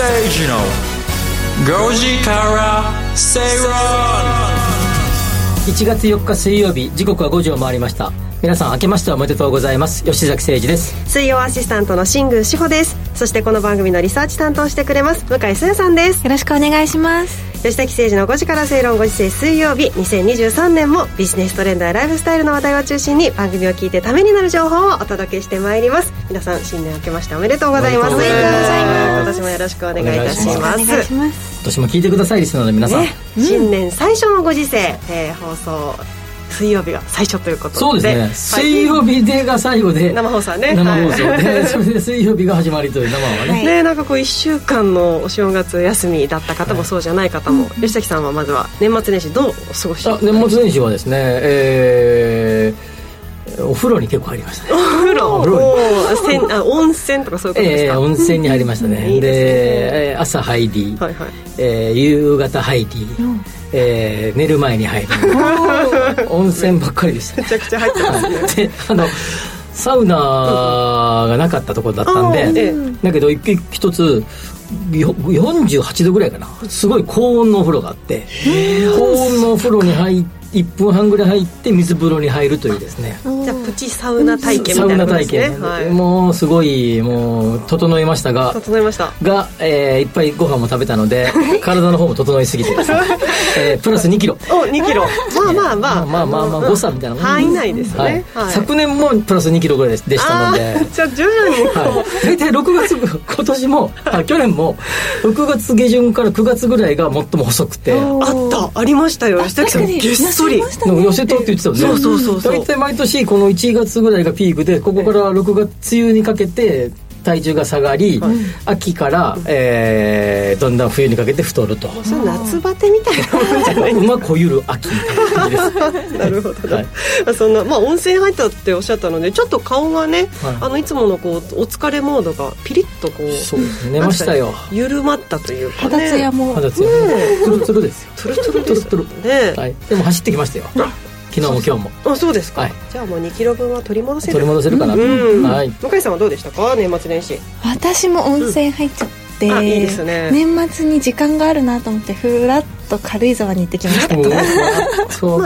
吉崎誠二の5時から正論1月4日水曜日時刻は5時を回りました。皆さん明けましておめでとうございます。吉崎誠二です。水曜アシスタントの新宮志保です。そしてこの番組のリサーチ担当してくれます向井すさんです。よろしくお願いします。吉崎誠二の5時から正論5時世水曜日2023年もビジネストレンドやライフスタイルの話題を中心に番組を聞いてためになる情報をお届けしてまいります。皆さん新年明けましておめでとうございます。今年もよろしくお願いいたします今年も聞いてくださいリスナーの皆さん、ねうん、新年最初の5時世、えー、放送水曜日が最初ということで。そうですね、はい、水曜日でが最後で生放送ね。生放送。で、はい、それで水曜日が始まりという生はね、はい、ねなんかこう1週間のお正月休みだった方もそうじゃない方も、吉崎さんはまずは年末年始どうお過ごしあ年末年始はですねえーお風呂に結構入りましたね。お風呂？お風呂あ温泉とかそういうことですか、えー、温泉に入りましたね。いいで、ね、朝入り、はいはい。えー、夕方入り、うん。えー、寝る前に入る温泉ばっかりでしためちゃくちゃ入ってますね。であのサウナがなかったところだったんで、だけど一つ48度ぐらいかな。すごい高温のお風呂があって高温のお風呂に入って1分半ぐらい入って水風呂に入るというですね。じゃあプチサウナ体験みたいなことですね。サウナ体験、はい、もうすごいもう整いましたが。整いました。が、えー、いっぱいご飯も食べたので体の方も整いすぎてですね、えー、プラス2キロ。お2キロ。まあまあまあ。まあまあまあ誤差みたいな範囲内ですね、はい。はい、昨年もプラス2キロぐらいでしたので。じゃあ徐々に、はい、大体6月今年もあ去年も6月下旬から9月ぐらいが最も細くて。あった。ありましたよ。吉崎さんそり。寄せたって言ってたよね。そうそうそうそう。大体毎年この1月ぐらいがピークでここから6月梅雨にかけて体重が下がり、はい、秋から、えー、だんだん冬にかけて太ると。夏バテみたいなもんじゃない？馬こゆる秋みたいな感じです。なるほど、はい、そんなまあ温泉入ったっておっしゃったのでちょっと顔がね、はい、あのいつものこうお疲れモードがピリッとこうそうです寝ましたよ。緩まったというか、ね、肌ツヤも。肌ツヤも、ね、ツルツルですよ。ツルツルですよね、はい、でも走ってきましたよ昨日も今日も。あそうですか、はい、じゃあもう2キロ分は取り戻せる。取り戻せるかな。と、うんはい、向井さんはどうでしたか？年末年始。私も温泉入っちゃって、うん、いいですね。年末に時間があるなと思ってふらっと軽井沢に行ってきました。ま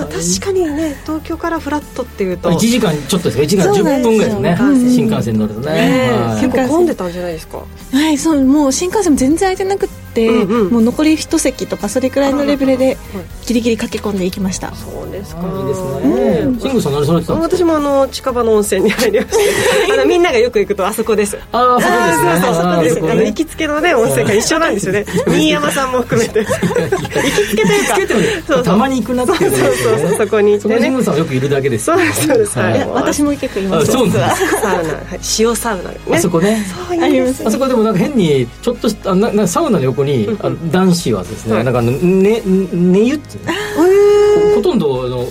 あ確かにね東京からフラットっていうと。1時間ちょっとですか？1時間10分ぐらいですね。新幹線乗るとね、結構混んでたんじゃないですか？はい。そうもう新幹線も全然空いてなくて、うんうん、もう残り一席とかそれくらいのレベルでギリギリ駆け込んでいきました。そうですか。いいですね。シングさん何されてたんですか？私もあの近場の温泉に入りましたあのみんながよく行くとあそこです。ああそうですね。そうそうそうです行きつけのね温泉が一緒なんですよね。新山さんも含めて。行きつけというかたまに行くなっていうそうそうそうそこに行ってね。シングさんよくいるだけです。そうですそうです。私も結構います。そうなんですサウナ。塩サウナあそこね。あそこでもなんか変にちょっとしたなサウナの横に男子はですねなんかねね湯ってほとんどの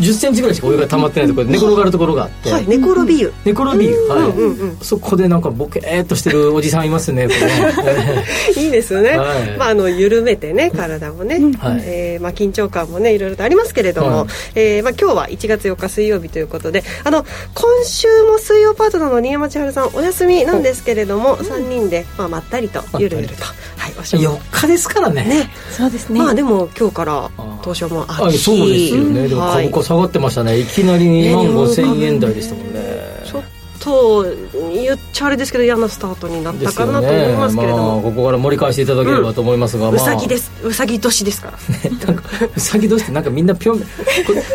10センチぐらいしかお湯が溜まってないところで寝転がるところがあって、はい、寝転び湯。寝転び湯。はい、うんうん、そこでなんかボケーっとしてるおじさんいますね いいですよね、はい、まああの緩めてね体もね、はい、えー、まあ緊張感もねいろいろとありますけれども、はい、えー、まあ今日は1月4日水曜日ということであの今週も水曜パートナーの新山千春さんお休みなんですけれども、3人でまあまったりとゆるゆると。はいお4日ですからね。ね。そうですね。まあでも今日から東証も秋そうですよね、でも株価下がってましたね。いきなり2万5000円台でしたもんね。ちょっと言っちゃあれですけど嫌なスタートになったかなと思いますけれども、ね。まあ、ここから盛り返していただければと思いますが、うん、まあ、うさぎですうさぎ年ですから、ね、うさぎ年ってなんかみんなぴょん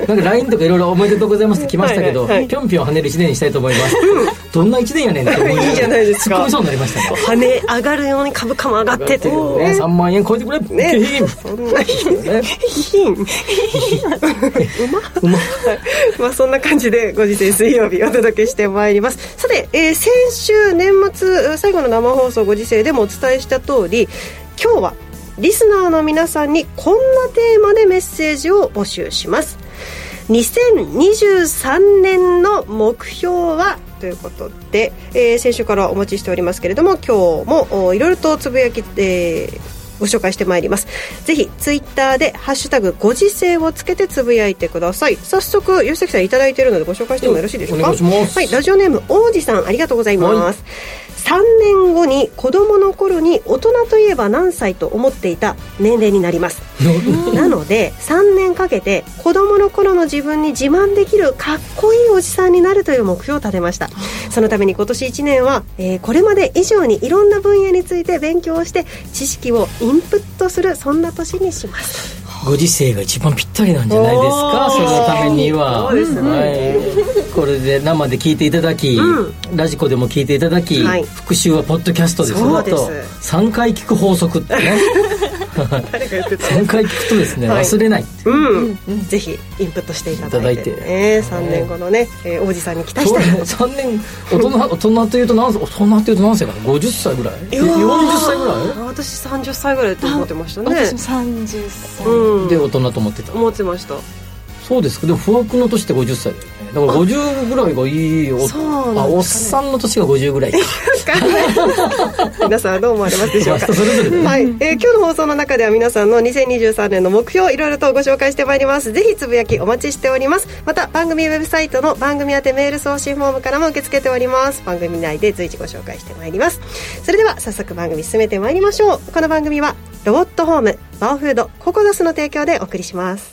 なんか LINE とかいろいろおめでとうございますって来ましたけど、ぴょんぴょん跳ねる1年にしたいと思います、どんな1年やねんって思いいいじゃないですか。突っ込みそうになりましたね跳ね上がるように株価も上がってっていう。ね。3万円超えてくれ。ね。そんな品ね品うまうままあそんな感じでご時世水曜日お届けしてまいりますさて、えー、先週年末最後の生放送ご時世でもお伝えした通り今日はリスナーの皆さんにこんなテーマでメッセージを募集します。2023年の目標はということで、えー、先週からお待ちしておりますけれども今日もいろいろとつぶやき、えー、ご紹介してまいります。ぜひツイッターで「ハッシュタグご時世」をつけてつぶやいてください。早速吉崎さん頂いているのでご紹介してもよろしいでしょうか？はいラジオネーム王子さんありがとうございます、3年後に子供の頃に大人といえば何歳と思っていた年齢になります。なので3年かけて子供の頃の自分に自慢できるかっこいいおじさんになるという目標を立てました。そのために今年1年は、えー、これまで以上にいろんな分野について勉強して知識をインプットするそんな年にしますご時世が一番ぴったりなんじゃないですか？そのためには。そうですね、はい、これで生で聞いていただき、うん、ラジコでも聞いていただき、はい、復習はポッドキャストです。そうです。3回聞く法則ってね3回聞くとですね、はい、忘れないう。ん、ぜひインプットしていただいて。いね、3年後のね、えー、王子さんに期待したい。3年大人 大人というと何歳大人というと何歳かな？50歳ぐらい？40歳ぐらい？私30歳ぐらいと思ってましたね。私も30歳、うん、で大人と思ってた。思ってましたそうです。かでも不惑の年って50歳だよね。だから50ぐらいがいいおそうあおっさんの年が50ぐらい。皆さんどう思われますでしょうか？はい、えー、今日の放送の中では皆さんの2023年の目標いろいろとご紹介してまいります。ぜひつぶやきお待ちしております。また番組ウェブサイトの番組宛てメール送信フォームからも受け付けております。番組内で随時ご紹介してまいります。それでは早速番組進めてまいりましょう。この番組はロボットホームバオフードココダスの提供でお送りします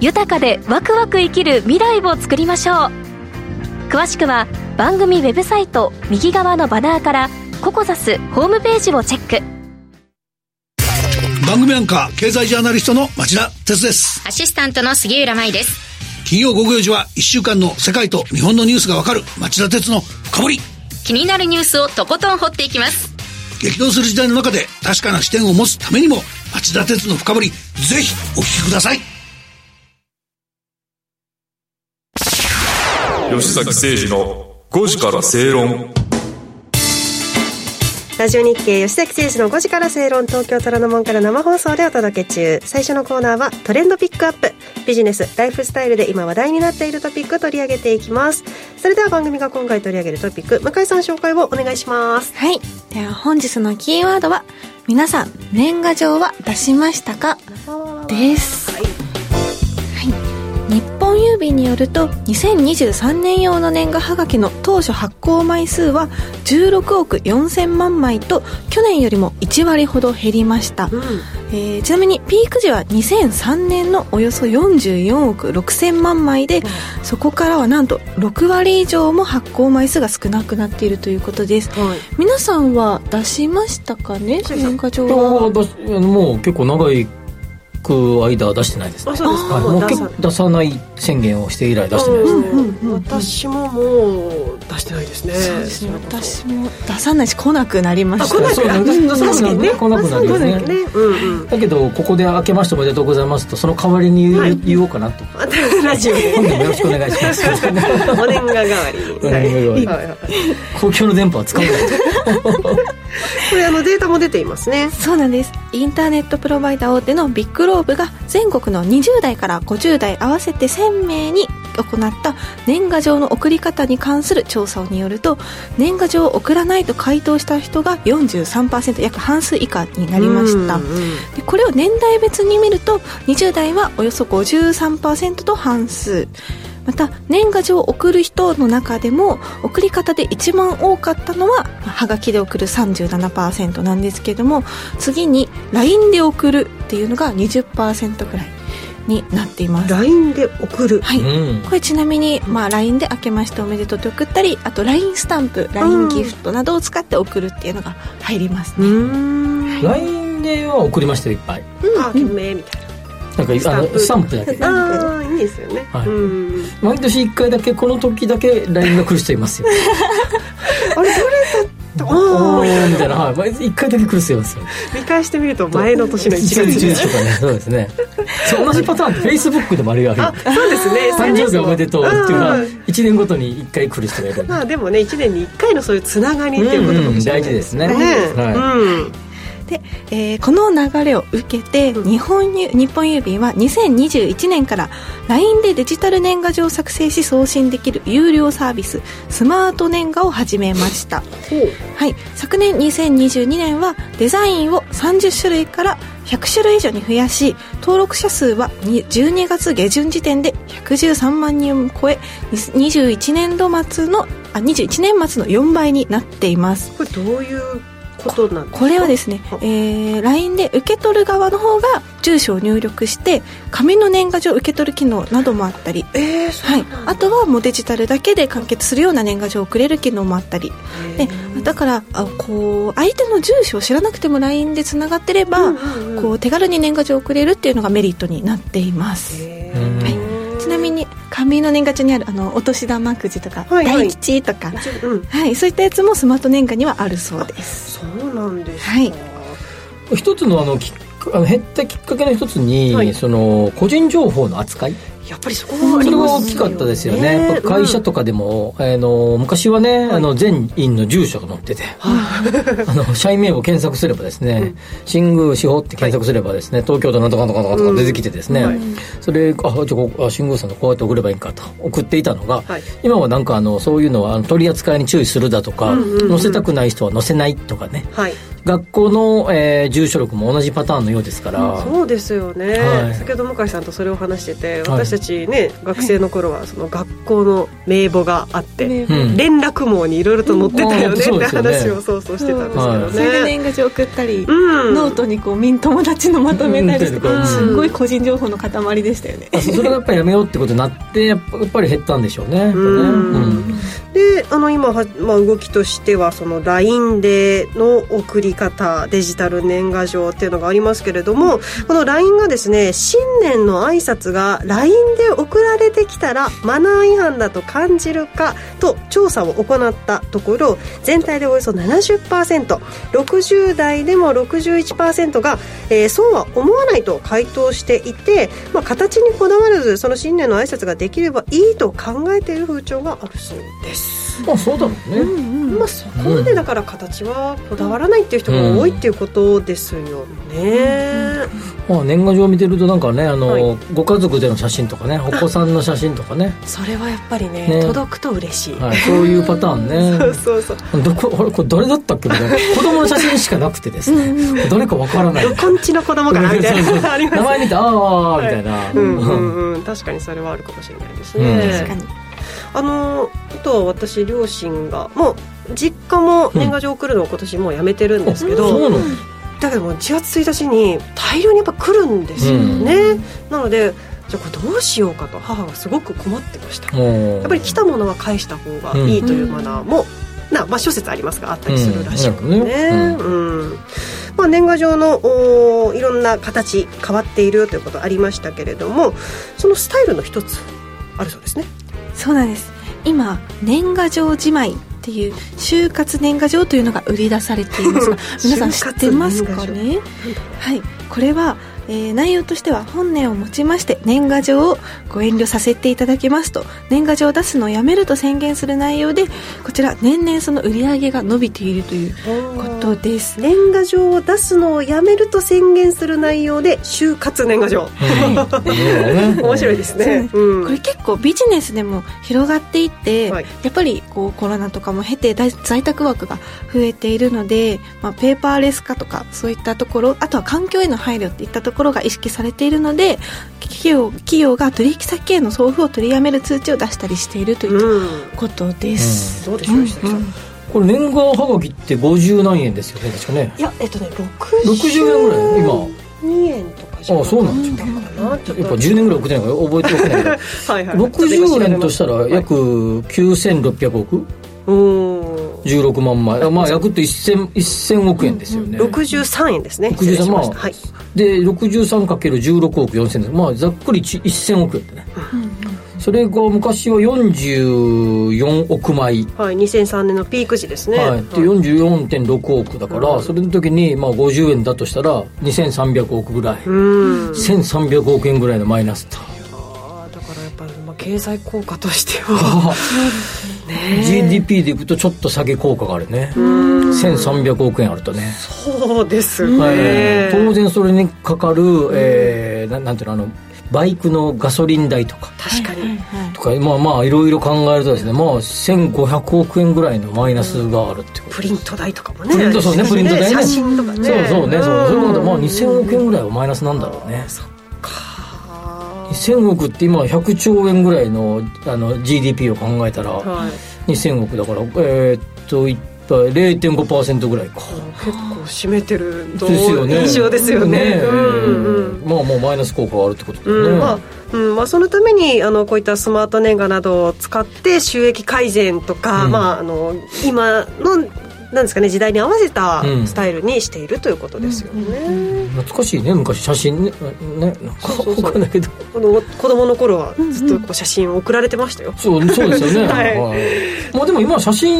豊かでワクワク生きる未来を作りましょう。詳しくは番組ウェブサイト右側のバナーからココザスホームページをチェック。番組アンカー経済ジャーナリストの町田哲です。アシスタントの杉浦舞です。金曜午後4時は1週間の世界と日本のニュースがわかる町田哲の深掘り。気になるニュースをとことん掘っていきます。激動する時代の中で確かな視点を持つためにも町田哲の深掘りぜひお聞きください吉崎誠二の5時から正論。ラジオ日経吉崎誠二の5時から正論。東京虎ノ門から生放送でお届け中。最初のコーナーはトレンドピックアップ。ビジネスライフスタイルで今話題になっているトピック取り上げていきます。それでは番組が今回取り上げるトピック向井さん紹介をお願いします。はい。では本日のキーワードは皆さん年賀状は出しましたか？です日本郵便によると2023年用の年賀はがきの当初発行枚数は16億4000万枚と去年よりも1割ほど減りました、うん、えー、ちなみにピーク時は2003年のおよそ44億6000万枚で、うん、そこからはなんと6割以上も発行枚数が少なくなっているということです、はい、皆さんは出しましたかね？年賀状は。もう結構長いく間出してないです、ね、あそうですか、はい、もう結構出さない。宣言をして以来出してないですね、うんうん、私ももう出してないですね。そうですね。私も出さないし来なくなりました。来なくなる。確かにね。来なくなるよね、ね。うんうん、だけどここで「明けましておめでとうございます」とその代わりに言,、はい、言おうかなと。ラジオで今度もよろしくお願いします。お年賀代わりはい、公共の電波は使うない。これあのデータも出ていますね。そうなんです。インターネットプロバイダー大手のビッグローブが全国の20代から50代合わせて1000名に行った年賀状の送り方に関する調査によると年賀状を送らないと回答した人が43%約半数以下になりました。でこれを年代別に見ると20代はおよそ53%と半数また年賀状を送る人の中でも送り方で一番多かったのははがきで送る37%なんですけども次に LINE で送るっていうのが20%ぐらいになっています。LINE で送る。はい、うん、これちなみに、まあ、LINE で「明けましておめでとう」って送ったりあと LINE スタンプ LINE ギフトなどを使って送るっていうのが入りますね。LINE では送りましたよいっぱい、うん、あ件名みたいななんかあのスタンプ。だけ。ああいいですよね、はい、毎年1回だけこの時だけ LINE が来る人いますよ。あれどれだおおみたいな、はい、一回だけ来る人いますよ。見返してみると前の年の1月1日とかね。そうですね。同じパターン。ってフェイスブックでもあるよあるそうですね。誕生日おめでとうっていうのは1年ごとに1回来る人がいる。まあでもね1年に1回のそういうつながりっていうことかもしれない、大事ですね、ね。はい。うんで、えーこの流れを受けて、日本ゆ日本郵便は2021年から LINE でデジタル年賀状を作成し送信できる有料サービススマート年賀を始めました、はい、昨年2022年はデザインを30種類から100種類以上に増やし登録者数はに12月下旬時点で113万人を超え21年度末のあ21年末の4倍になっています。これどういうことなんですか？これはですね、えー、LINE で受け取る側の方が住所を入力して紙の年賀状受け取る機能などもあったり、えー、はい、あとはもうデジタルだけで完結するような年賀状を送れる機能もあったり。でだからあこう相手の住所を知らなくても LINE でつながってれば、こう手軽に年賀状を送れるっていうのがメリットになっています、はい、紙の年賀状にあるあのお年玉くじとか、はいはい。大吉とか、うん。はい、そういったやつもスマート年賀にはあるそうです。そうなんですか、はい。一つのあのきあの減ったきっかけの一つに、はい。その個人情報の扱いやっぱりそこはありそれは大きかったですよね、やっぱ会社とかでも、あの昔はね、あの全員の住所が載ってて、あの社員名簿検索すればですね、新宮司法って検索すればですね、東京都なんとかなんとかとか出てきてですね、それあじゃあ新宮さんとこうやって送ればいいんかと送っていたのが、はい。今はなんかあのそういうのはあの取り扱いに注意するだとか、載せたくない人は載せないとかね。はい。学校の、えー住所録も同じパターンのようですから、そうですよね、はい。先ほど向井さんとそれを話しててはい。私たちね、学生の頃はその学校の名簿があって、ねうん。連絡網にいろいろと載ってたよねうん。って話をそうそうしてたんですけどはい。それでね。年賀状送ったり、うん。ノートにこうみん友達のまとめたりして、うん。すごい個人情報の塊でしたよね、あそそれがやっぱりやめようってことになってやっぱり減ったんでしょうね。やっぱね。うん。うんであの今は、まあ、動きとしてはその LINE での送り方デジタル年賀状っていうのがありますけれどもこの LINE がですね新年の挨拶が LINE で送られてきたらマナー違反だと感じるかと調査を行ったところ全体でおよそ 70%60 代でも61%が、えーそうは思わないと回答していて、まあ、形にこだわらずその新年の挨拶ができればいいと考えている風潮があるそうです。まあそうだろうね、まあ、そこまでだから形はこだわらないっていう人が多いっていうことですよね。まあ、年賀状を見てるとなんかねあの、はい。ご家族での写真とかねお子さんの写真とかね、それはやっぱりねね。届くと嬉しい。はい、そういうパターンね。そうそうそう。どこあれこれ誰だったっけみたいな。子供の写真しかなくてですね。誰かわからない。どこんちの子供かなみたいな。名前見てああみたいな、うんうん。うん、確かにそれはあるかもしれないですね。うん。確かにあのあとは私両親がもう実家も年賀状送るのを今年もうやめてるんですけど、そうなのだ。けども1月1日に大量にやっぱ来るんですよね、なのでじゃあこれどうしようかと。母がすごく困ってました。やっぱり来たものは返した方がいいというマナーも、なまあ、諸説ありますがあったりするらしくね,、うん。うん。まあ、年賀状のおーいろんな形変わっているということありましたけれどもそのスタイルの一つあるそうですねそうなんです。今年賀状じまいっていう就活年賀状というのが売り出されていますが 皆さん知ってますかね？はい。これは、えー内容としては本年をもちまして年賀状をご遠慮させていただきますと。年賀状を出すのをやめると宣言する内容でこちら年々その売り上げが伸びているということです。年賀状を出すのをやめると宣言する内容で就活。年賀状面白いですね、うん。これ結構ビジネスでも広がっていって、はい。やっぱりこうコロナとかも経て在在宅枠が増えているので、まあ、ペーパーレス化とかそういったところあとは環境への配慮っていったところが意識されているので企業企業が取引先への送付を取りやめる通知を出したりしているといううん。ことです、どうでしょう石崎さん。これ年賀はがきって50何円ですよね確かね。いやえっとね60円ぐらい今。2円とかじゃあそうなんですかなちょっと。やっぱ10年ぐらい送ってないから覚えておけないけどはいはい。60円としたら約9600億うん16万枚。あまあ約って 1000, 1000億円ですよね、63円ですね。63失礼しました。はい。で 63×16 億4000です。まあざっくりち1000億円ってね、それが昔は44億枚。はい2003年のピーク時ですね。はい、で44.6億だから、それの時にまあ50円だとしたら2300億ぐらい、うん。1300億円ぐらいのマイナスと。だからやっぱり、まあ、経済効果としては GDP でいくとちょっと下げ効果があるね。1300億円あるとね、そうですはい。ね、当然それにかかる、えーななんていうのあのバイクのガソリン代とか。確かに、とかまあまあいろいろ考えるとですねまあ1500億円ぐらいのマイナスがあるってことプリント代とかもねプリントそうねプリント代ね。写真とかね。そうそうねそう。うんそういうことまあ2000億円ぐらいはマイナスなんだろうね2000億って今100兆円ぐらいのあの GDP を考えたらはい。2000億だからえーっといっぱい0.5%ぐらいか。結構占めてるとですよね。印象ですよね。ねうんうんまあもうマイナス効果があるってことだよね、うん。まあうん。まあ、そのためにあのこういったスマート年賀などを使って収益改善とか、うん。まあ、あの今のなんですかね時代に合わせたうん。スタイルにしているということですよね。懐かしいね昔写真ね。ねなんかそうそうそう。わかんないけど。この子供の頃はずっとこう写真を送られてましたよ。そうそうですよね、はい。はい。まあでも今は写真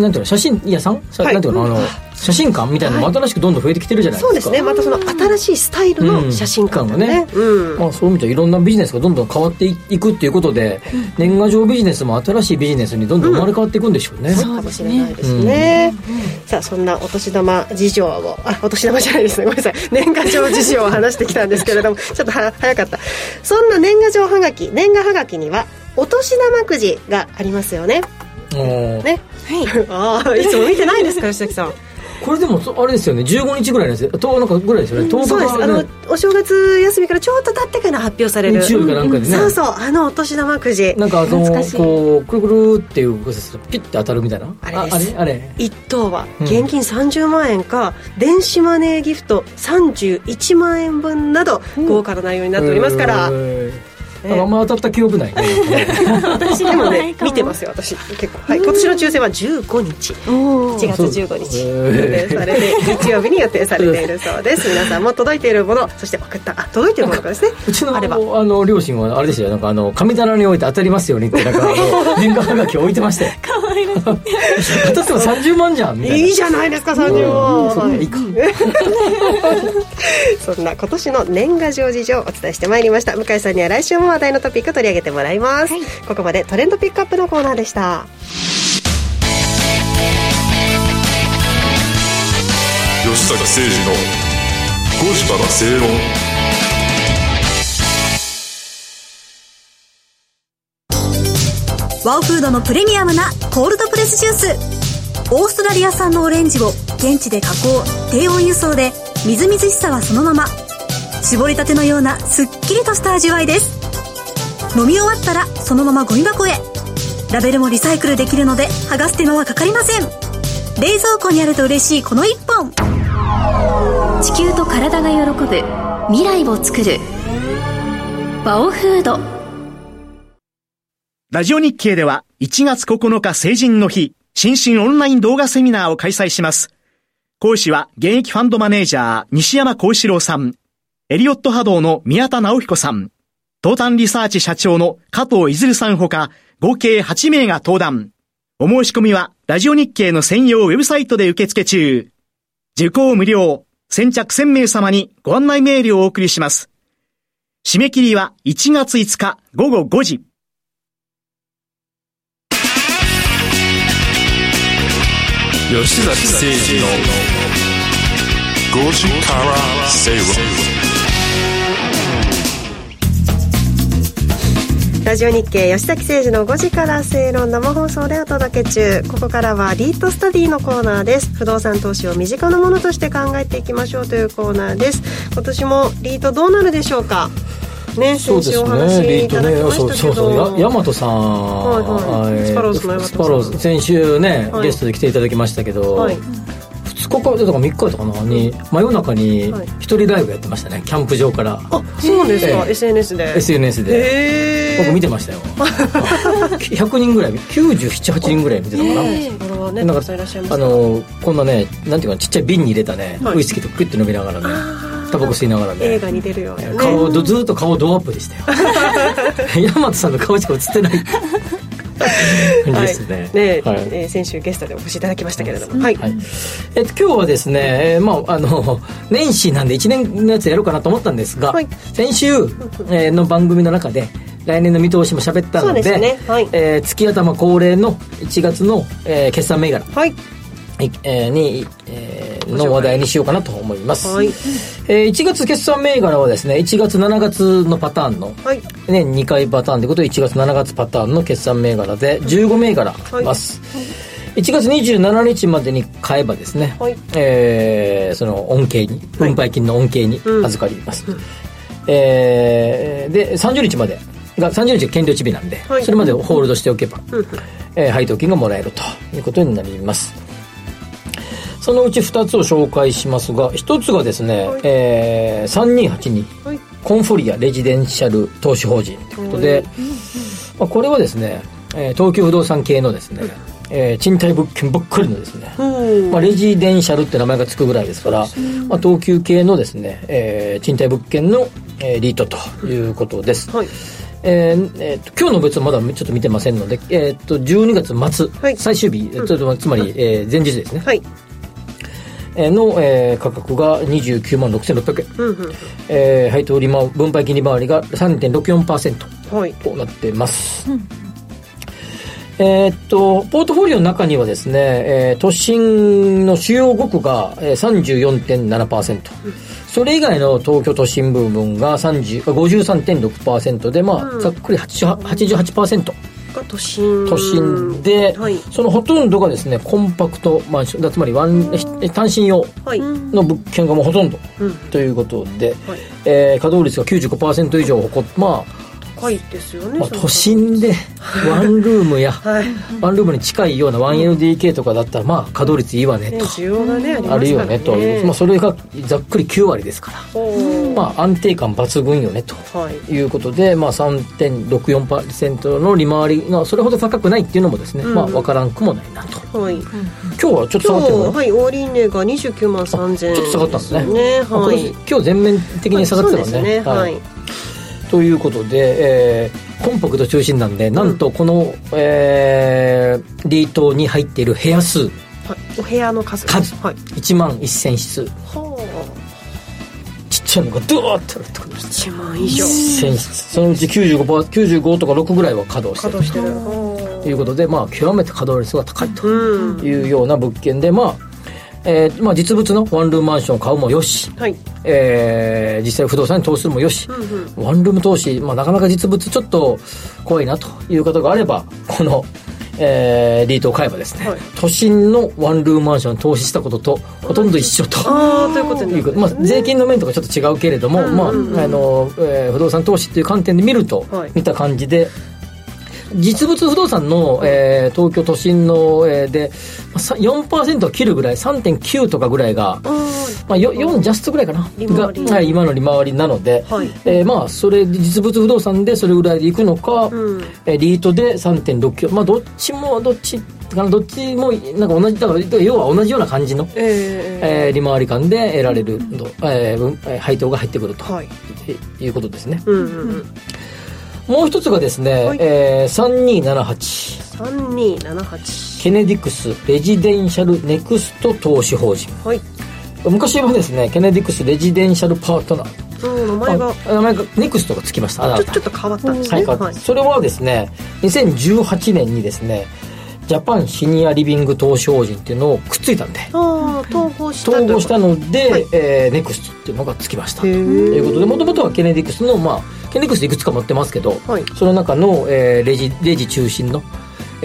なんていうの写真屋さん、さはい。なんていうのあの写真館みたいなのも新しくどんどん増えてきてるじゃないですか、そうですね。またその新しいスタイルの写真館がね,、うん。まあ、そういう意味ではいろんなビジネスがどんどん変わっていくっていうことで、年賀状ビジネスも新しいビジネスにどんどん生まれ変わっていくんでしょうね、かもしれないですね。さあそんなお年玉事情をあお年玉じゃないですね。ごめんなさい。年賀状事情を話してきたんですけれども ちょっとは早かった。そんな年賀状はがき年賀はがきにはお年玉くじがありますよね。おー。ね。ああいつも見てないんですか吉崎さんこれでもそあれですよね。15日ぐらいですよ。10日ぐらいですよね。10日そうです。あのお正月休みからちょっと経ってから発表される。日曜日かなんかでね。そうそう。あのお年玉くじ。なんかあのこうくるくるっていうこピッて当たるみたいな。あれです。あれ？あれ？一等は現金30万円か、電子マネーギフト31万円分など豪華な内容になっておりますから、あんま当たった記憶ない。ね 私でもね見てますよ私。結構、はい、今年の抽選は15日。お1ー月15日。予定されて 日曜日に予定されているそうです。皆さんも届いているものそして送ったあ届いているものがですね。うちのあれば。あの両親はあれですよ。なんかあの神棚に置いて当たりますようにってなんかあの年賀はがき置いてましたよかわいらしい当たっても30万じゃんみたいな。いいじゃないですか30万、そんないいか。そんな今年の年賀状事情をお伝えしてまいりました。向井さんには来週も話題のトピック取り上げてもらいます、ここまでトレンドピックアップのコーナーでした。吉崎誠二の5時から正論。ワオフードのプレミアムなコールドプレスジュース。オーストラリア産のオレンジを現地で加工低温輸送でみずみずしさはそのまま。絞りたてのようなすっきりとした味わいです飲み終わったらそのままゴミ箱へ。ラベルもリサイクルできるので剥がす手間はかかりません。冷蔵庫にあると嬉しいこの一本。地球と体が喜ぶ未来を作る。バオフード。ラジオ日経では1月9日成人の日、新春オンライン動画セミナーを開催します。講師は現役ファンドマネージャー西山幸四郎さん、エリオット波動の宮田直彦さん、東端リサーチ社長の加藤いずるさんほか、合計8名が登壇。お申し込みはラジオ日経の専用ウェブサイトで受付中。受講無料、先着1000名様にご案内メールをお送りします。締め切りは1月5日午後5時。吉崎誠二の5時から正論ラジオ日経吉崎誠二の5時から正論生放送でお届け中。ここからはリートスタディのコーナーです。不動産投資を身近なものとして考えていきましょうというコーナーです。今年もリートどうなるでしょうか？ねそうですね、リートねいただきま、そうそうそう、や大和さん、はいはい。えースパローズの大和さん。先週ね、はい。ゲストで来ていただきましたけど、はい2日か、だから3日やったかな、に、真夜中にはい。一人ライブやってましたね、キャンプ場から、あそうですか、ええ。SNS で。SNS で。僕見てましたよ。100人ぐらい978人ぐらい見てたかな、かたくさんいらっしゃいますあのこんなねなんていうかちっちゃい瓶に入れたね、はい。ウイスキーとクイッと飲みながらねタバコ吸いながらね。映画に出るような、ね、顔ずっと顔ドアップでしたよ。大和さんの顔しか映ってない感じですね。ね、はい、えー、先週ゲストでお越しいただきましたけれども、はい。はい、えっと今日はですね、えー、まああの 年始なんで1年のやつやろうかなと思ったんですが、はい、先週、えー、の番組の中で。来年の見通しも喋ったのでで、ね。はい。えー、月頭恒例の1月の、えー、決算銘柄、はいえー、に、えー、の話題にしようかなと思います、はい。えー、1月決算銘柄はですね1月7月のパターンの、はい、ね、2回パターンということで1月7月パターンの決算銘柄で15銘柄あります、はい、1月27日までに買えばですね、はい。えー、その恩恵に分配金の恩恵に預かります、はいうん、えー、で30日までが30日検討日日なんで、はい、それまでホールドしておけば、うん、えー、配当金がもらえるということになりますそのうち2つを紹介しますが1つがですね、はい、えー、3282、はい、コンフォリアレジデンシャル投資法人とい。うことで、まあ、これはですね、えー、東急不動産系のですね、えー、賃貸物件ばっかりのですね、まあ、レジデンシャルって名前が付くぐらいですから、まあ、東急系のですね、えー、賃貸物件の、えー、リートということです、はい。えーえーと、今日の別はまだちょっと見てませんので、えーと、12月末、はい、最終日、うん、つまり、えー、前日ですね、はい、の、えー、価格が29万6600円、うんうんえー、配当利回分配金利回りが3.64%となっています、はいうん。えー、っと、ポートフォリオの中にはですね、えー、都心の主要5区が、えー、34.7%、うん、それ以外の東京都心部分が53.6%で、まあ、うん、ざっくり88%。が都心。都心で、はい、そのほとんどがですねコンパクトマンションつまりワン単身用の物件がもうほとんど、ということで、はい、えー、稼働率が95%以上を誇ってまあ高いですよね、まあ、都心でワンルームや、はい、ワンルームに近いような 1LDK とかだったらまあ稼働率いいわねと、需要がねあるよねとまあ、それがざっくり9割ですから、まあ、安定感抜群よねと。い。うことで、まあ、3.64%の利回りがそれほど高くないっていうのもですね、うん、まあ、分からんくもないなと、はい、今日はちょっと下がってるはい終値が29万3000円ちょっと下がったんですね。ね、はい、今日全面的に下がってたもんね,、ね。はいということで、えー、コンパクト中心なんで、なんとこの、うん、えー、リートに入っている部屋数、はい、お部屋の数数、はい、1万1000室。はあちっちゃいのがドワーッとあるってことです1万以上。1000室。そのうち 95%, 95とか6ぐらいは稼働してる。稼働してる。ということで、まあ、極めて稼働率が高いというような物件で、まあえーまあ、実物のワンルームマンションを買うもよし、はい。えー、実際不動産に投資するもよし、うんうん、ワンルーム投資、まあ、なかなか実物ちょっと怖いなという方があればこの、えー、リートを買えばですね、はい、都心のワンルームマンションに投資したこととほとんど一緒と、あというこということ。まあ、税金の面とかちょっと違うけれども、うんうんうん、まああのえー、不動産投資っていう観点で見ると、はい、見た感じで実物不動産の、えー、東京都心の、えー、で4%を切るぐらい3.9とかぐらいが、まあ、4ジャストぐらいかな。が、はい、今の利回りなので、はい、えー、まあそれ実物不動産でそれぐらいでいくのか、うん、えー、リートで3.69まあどっちもどっちどっちもなんか同じだから要は同じような感じの、えー、えー、利回り感で得られる、うん、えー、配当が入ってくると、はい、いうことですね。うんうんうんもう一つがですね、はい、えー、3278。3278。ケネディクスレジデンシャルネクスト投資法人。はい。昔はですね、ケネディクスレジデンシャルパートナー。うん、名前が。名前がネクストがつきました。ちょちょっと変わったんですね、はい、それはですね2018年にですねジャパンシニアリビング投資法人っていうのをくっついたんで。統合した統合したので、はい、えー、ネクストっていうのがつきました。ということでもともとはケネディクスのまあケネクスいくつか持ってますけど、はい、その中の、えー、レジレジ中心の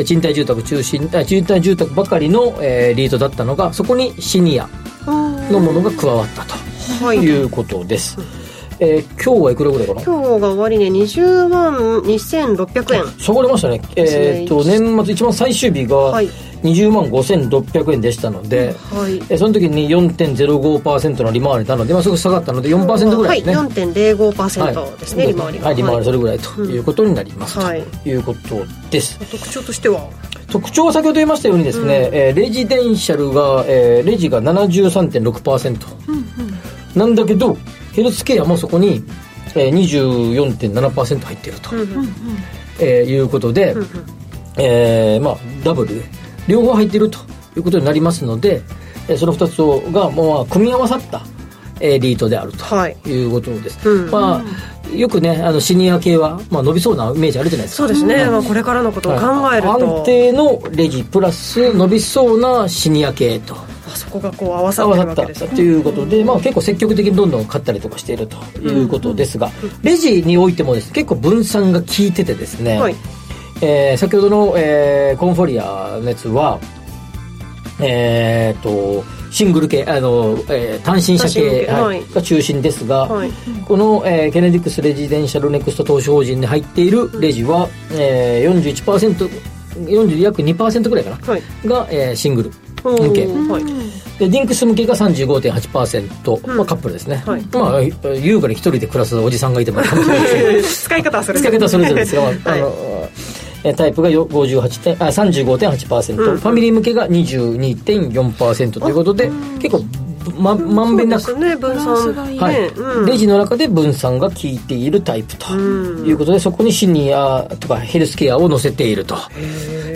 賃貸住宅中心賃貸住宅ばかりの、えー、リートだったのがそこにシニアのものが加わったとい。うことです、はい、えー、今日はいくらぐらいかな？今日が終値20万2600円。下がりましたね。えー、っと年末一番最終日が、はい。20万5600円でしたので、はい、えその時に4.05%の利回りなので、まあ、すぐ下がったので4%ぐらいですね、はい、4.05%ですね、はい、利回りはい利回りそれぐらいとい。うことになります、うん、とい。うことです、特徴としては？特徴は先ほど言いましたようにですね、うん、えー、レジデンシャルが、えー、レジが73.6%、うんうん。なんだけどヘルスケアもそこに、えー、24.7%入っていると、えー、いうことで、えー、まあダブルで両方入っているということになりますので、えー、その2つが、まあ、組み合わさったエリートであるとい。うことです、はいうん、まあよくねあのシニア系は、まあ、伸びそうなイメージあるじゃないですか。そうですね、まあ、これからのことを考えると、はい、安定のレジプラス伸びそうなシニア系とそこがこう合わさってるわけです、ね、ということで、まあ、結構積極的にどんどん買ったりとかしているということですが、レジにおいてもです、ね、結構分散が効いててですね、はい、えー、先ほどの、えー、コンフォリアのやつはえー、とシングル系あの、えー、単身者系、はい、が中心ですが、はい、この、えー、ケネディクスレジデンシャルネクスト投資法人に入っているレジは、えー、41%、40約2%ぐらいかな、はい、が、えー、シングル向け、はい、でディンクス向けが35.8%、うん、まあ、カップルですね、はい、まあ優雅に一人で暮らすおじさんがいてもいいかもしれない。です使い。方 はそれぞれ使い方はそれぞれですが、はい、あのタイプが58点あ35.8%、うん、ファミリー向けが22.4%ということで、結構ままんべんなく、ね、分散、はい、うん、レジの中で分散が効いているタイプと。いうことで、そこにシニアとかヘルスケアを載せていると、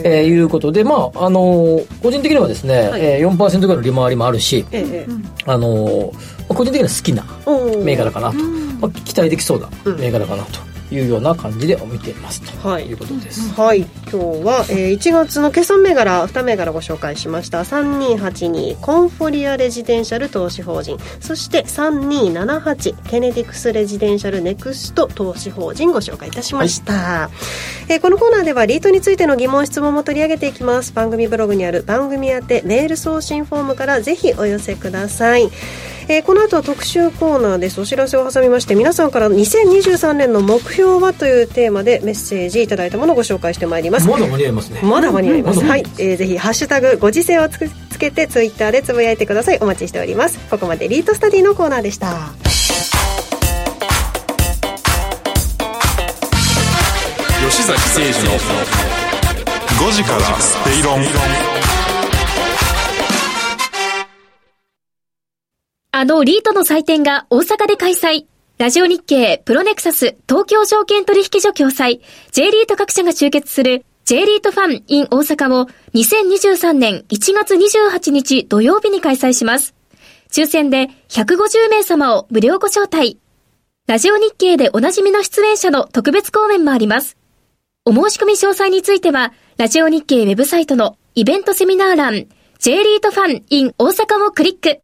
えー、いうことで、まああのー、個人的にはですね、はい。えー、4%ぐらいの利回りもあるし、えー、あのー、個人的には好きな銘柄かなと、まあ、期待できそうな銘柄かなと。いうような感じで見ていますと、はい、いうことです。はい、今日は、えー、1月の決算銘柄2銘柄ご紹介しました。3282コンフォリアレジデンシャル投資法人。そして3278ケネディクスレジデンシャルネクスト投資法人ご紹介いたしました、はい、えー、このコーナーではリートについての疑問質問も取り上げていきます。番組ブログにある番組宛てメール送信フォームからぜひお寄せくださいえー、この後は特集コーナーです。お知らせを挟みまして皆さんから2023年の目標はというテーマでメッセージいただいたものをご紹介してまいります。まだ間に合いますね。まだ間に合います、はい、えー、ぜひハッシュタグご時世をつつけてツイッターでつぶやいてください。お待ちしております。ここまでリートスタディのコーナーでした。吉崎誠二の5時からスペイロンあのリートの祭典が大阪で開催。ラジオ日経、プロネクサス、東京証券取引所共催、J リート各社が集結する J リートファン in 大阪を2023年1月28日土曜日に開催します。抽選で150名様を無料ご招待。ラジオ日経でおなじみの出演者の特別講演もあります。お申し込み詳細については、ラジオ日経ウェブサイトのイベントセミナー欄、J リートファン in 大阪をクリック。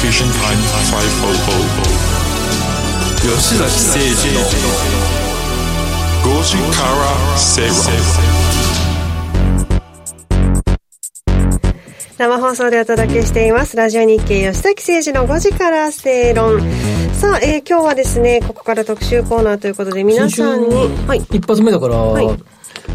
吉崎誠二の5時から正論生放送でお届けしています。ラジオ日経吉崎誠二の5時から正論。さあ、えー、今日はですね、ここから特集コーナーということで皆さんに、はい、一発目だから、はい、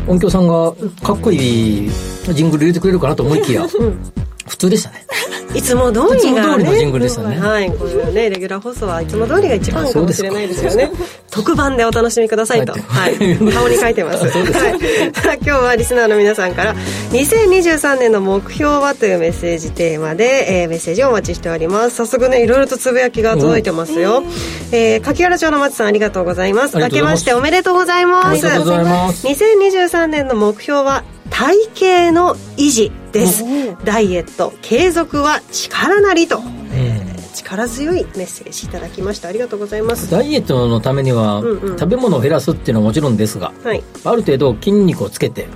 音響さんがかっこいいジングル入れてくれるかなと思いきや、うん普通でしたね。いつも通りが、ね、いジングルでしたね。はい。こういうね、レギュラー放送はいつも通りが一番かもしれないですよね。特番でお楽しみくださいと。はい。顔に書いてます。はい。今日はリスナーの皆さんから、2023年の目標はというメッセージテーマで、えー、メッセージをお待ちしております。早速ね、いろいろとつぶやきが届いてますよ。えー、柿原町の松さんありがとうございます。明けましておめでとうございます。ありがとうございます。2023年の目標は、体型の維持です。ダイエット継続は力なりと、えー、力強いメッセージいただきました。ありがとうございます。ダイエットのためには、うんうん、食べ物を減らすっていうのはもちろんですが、はい、ある程度筋肉をつけて、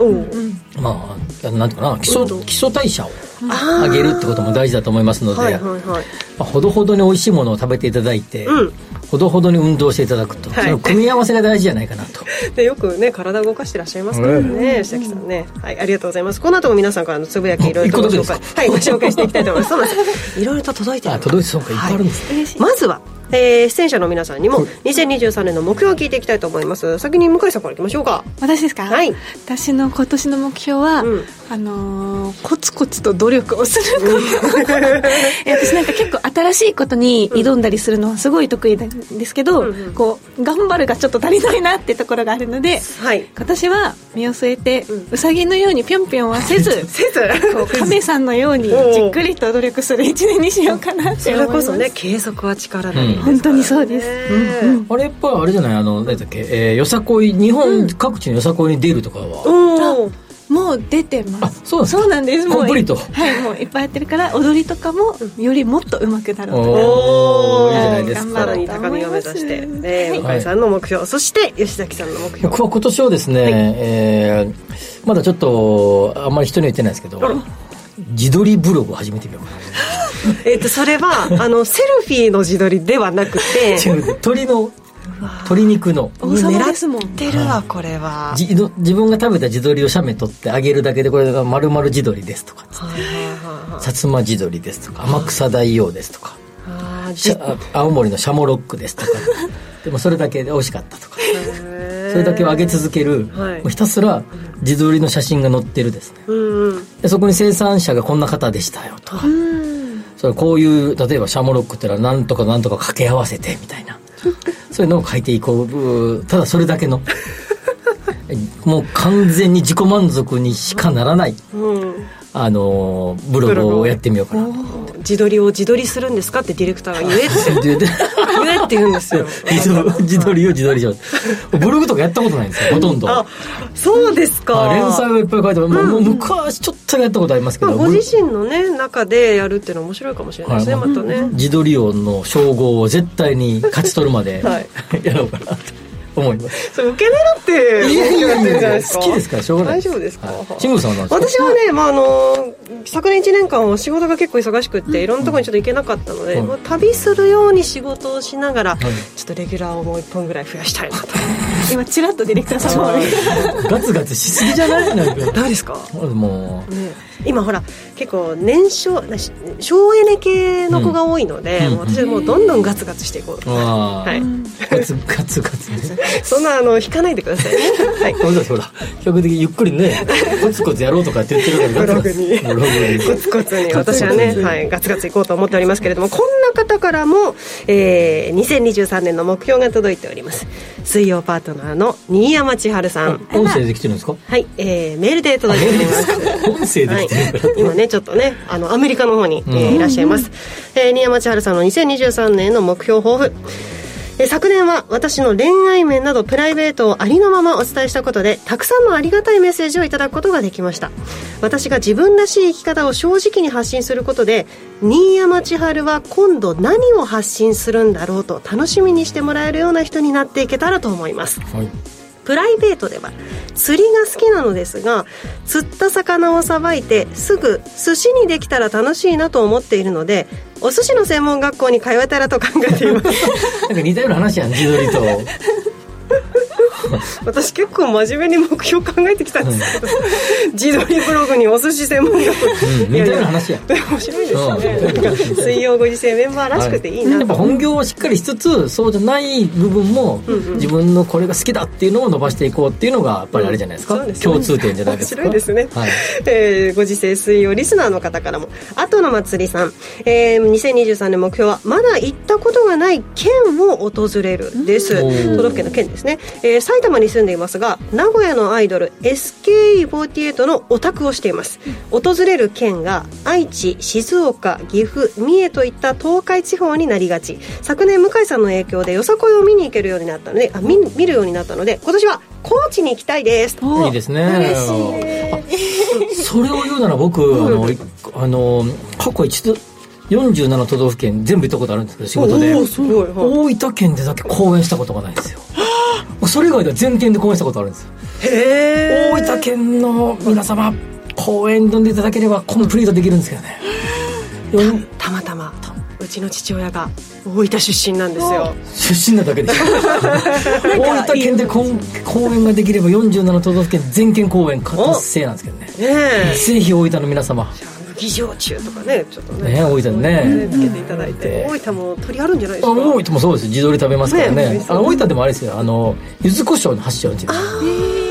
まあなんていうかな基礎基礎代謝を上げるってことも大事だと思いますので、はいはいはい。まあ、ほどほどに美味しいものを食べていただいて、うん。ほどほどに運動していただくと、はい、その組み合わせが大事じゃないかなと。でよくね体を動かしてらっしゃいますからね吉崎さんね、はい、ありがとうございます。この後も皆さんからのつぶやきいろいろとご紹介。はいご紹介していきたいと思います。そうなんです。いろいろと届いてる届いてそうかいっぱいあるんです、はい、まずはえー、出演者の皆さんにも2023年の目標を聞いていきたいと思います。先に向井さんからいきましょうか。私ですか？はい。私の今年の目標は、うん、あのー、コツコツと努力をすること。私なんか結構新しいことに挑んだりするのはすごい得意なんですけど、うんうん、こう頑張るがちょっと足りないなってところがあるので、はい、今年は身を据えて、うさぎのようにぴょんぴょんはせずせず。こう 亀さんのようにじっくりと努力する一年にしようかなって思います。それこそね継続は力なり、うん、本当にそうです、あれやっぱりあれじゃない？あの何だっけ、えー、よさこい日本各地のよさこいに出るとかは、うん。もう出てます。そうそうなんです。コンプリート？はいもういっぱいやってるから踊りとかもよりもっと上手くなろうと。おおい。いじゃないですか。さらに高みを目指して、ね、向井さんの目標、そして吉崎さんの目標。僕は今年はですね、はい、えー、まだちょっとあんまり人には言ってないですけど自撮りブログを始めてみようかな えっとそれはあのセルフィーの自撮りではなくて鳥の鶏肉の。狙ってるわこれは。自分が食べた地鶏を写メ撮ってあげるだけでこれが丸々地鶏ですとか。薩摩地鶏ですとか天草大王ですとか。青森のシャモロックですとか。でもそれだけで美味しかったとか。それだけを上げ続ける、はい、もうひたすら地鶏の写真が載ってるですね、うんうん、でそこに生産者がこんな方でしたよとか、それこういう例えばシャモロックってのは何とか何とか掛け合わせてみたいな。そういうのを書いていこう。ただそれだけの。もう完全に自己満足にしかならない、うん、あのブログをやってみようかな自撮りを自撮りするんですかってディレクターが言えって って言うんですよ。自撮りを自撮りしようブログとかやったことないんですよ ほとんど。あそうですか。連載はいっぱい書いて、うん、もう昔ちょっとやったことありますけど、まあ、ご自身のね中でやるっていうのは面白いかもしれないですね、はい、またね。自撮り王の称号を絶対に勝ち取るまで、はい、やろうかなと思います。それ受け狙っていやいやいや好きですからしょうがない大丈夫ですか？慎吾さんは私はね、まあ、あの昨年1年間は仕事が結構忙しくっていろんなところにちょっと行けなかったので、旅するように仕事をしながら、ちょっとレギュラーをもう1本ぐらい増やしたいなと。今ちらっとディレクターさんもガツガツしすぎじゃないなんか誰ですか？も。う、ね、今ほら結構年少省エネ系の子が多いので、うん、私はもうどんどんガツガツしていこう、はい、ガツガツガツ、ね、そんなあの引かないでくださいね。はい。そうだそうだ比較的ゆっくりねコツコツやろうとかって言ってるからブログに。コツコツに私はね、はい、ガツガツいこうと思っておりますけれどもこんな方からも、えー、2023年の目標が届いております。水曜パートナーの新山千春さん。音声できてるんですか？はい、えー、メールで届いております。音声できてる、はい、今ねちょっとねあのアメリカの方に、えー、いらっしゃいます、えー、新山千春さんの2023年の目標抱負え昨年は私の恋愛面などプライベートをありのままお伝えしたことでたくさんのありがたいメッセージをいただくことができました。私が自分らしい生き方を正直に発信することで新山千春は今度何を発信するんだろうと楽しみにしてもらえるような人になっていけたらと思います、はい。プライベートでは釣りが好きなのですが釣った魚をさばいてすぐ寿司にできたら楽しいなと思っているのでお寿司の専門学校に通えたらと考えています。なんか似たような話やん地鶏と。私結構真面目に目標考えてきたんです。けど、うん、自撮りブログにお寿司専門学校、うん、似たような話や。面白いですよね、水曜ご時世メンバーらしくていいな、はい、やっぱ本業をしっかりしつつそうじゃない部分も、うんうん、自分のこれが好きだっていうのを伸ばしていこうっていうのがやっぱりあれじゃないですか、うん、共通点じゃないですか？面白いですね、はい。えー、ご時世水曜リスナーの方からも。後の祭りさん、えー、2023年目標はまだ行ったことがない県を訪れるです、都道府県の県ですね、えー、埼玉に住んでいますが名古屋のアイドル SKE48 のオタクをしています。訪れる県が愛知静岡岐阜三重といった東海地方になりがち。昨年向井さんの影響でよさこいを見に行けるようになったのであ見見るようになったので今年は高知に行きたいです。いいですね。それを言うなら僕、うん、あのあの過去一度47都道府県全部行ったことあるんですけど仕事で。大分県でだけ講演したことがないんですよそれ以外では全県で講演したことあるんです。よへえ大分県の皆様講演飛んでいただければコンプリートできるんですけどね。たまたまうちの父親が大分出身なんですよ。出身なだけで 大分県で公演ができれば47都道府県全県公演達成なんですけどね。ねぜひ大分の皆様麦焼酎とかねちょっとね。ね大分ね。つけていただいて大分も鳥あるんじゃないですか？大分もそうです。地鶏食べますからね。あ大分でもあれですよ。あの柚子胡椒の発祥の地です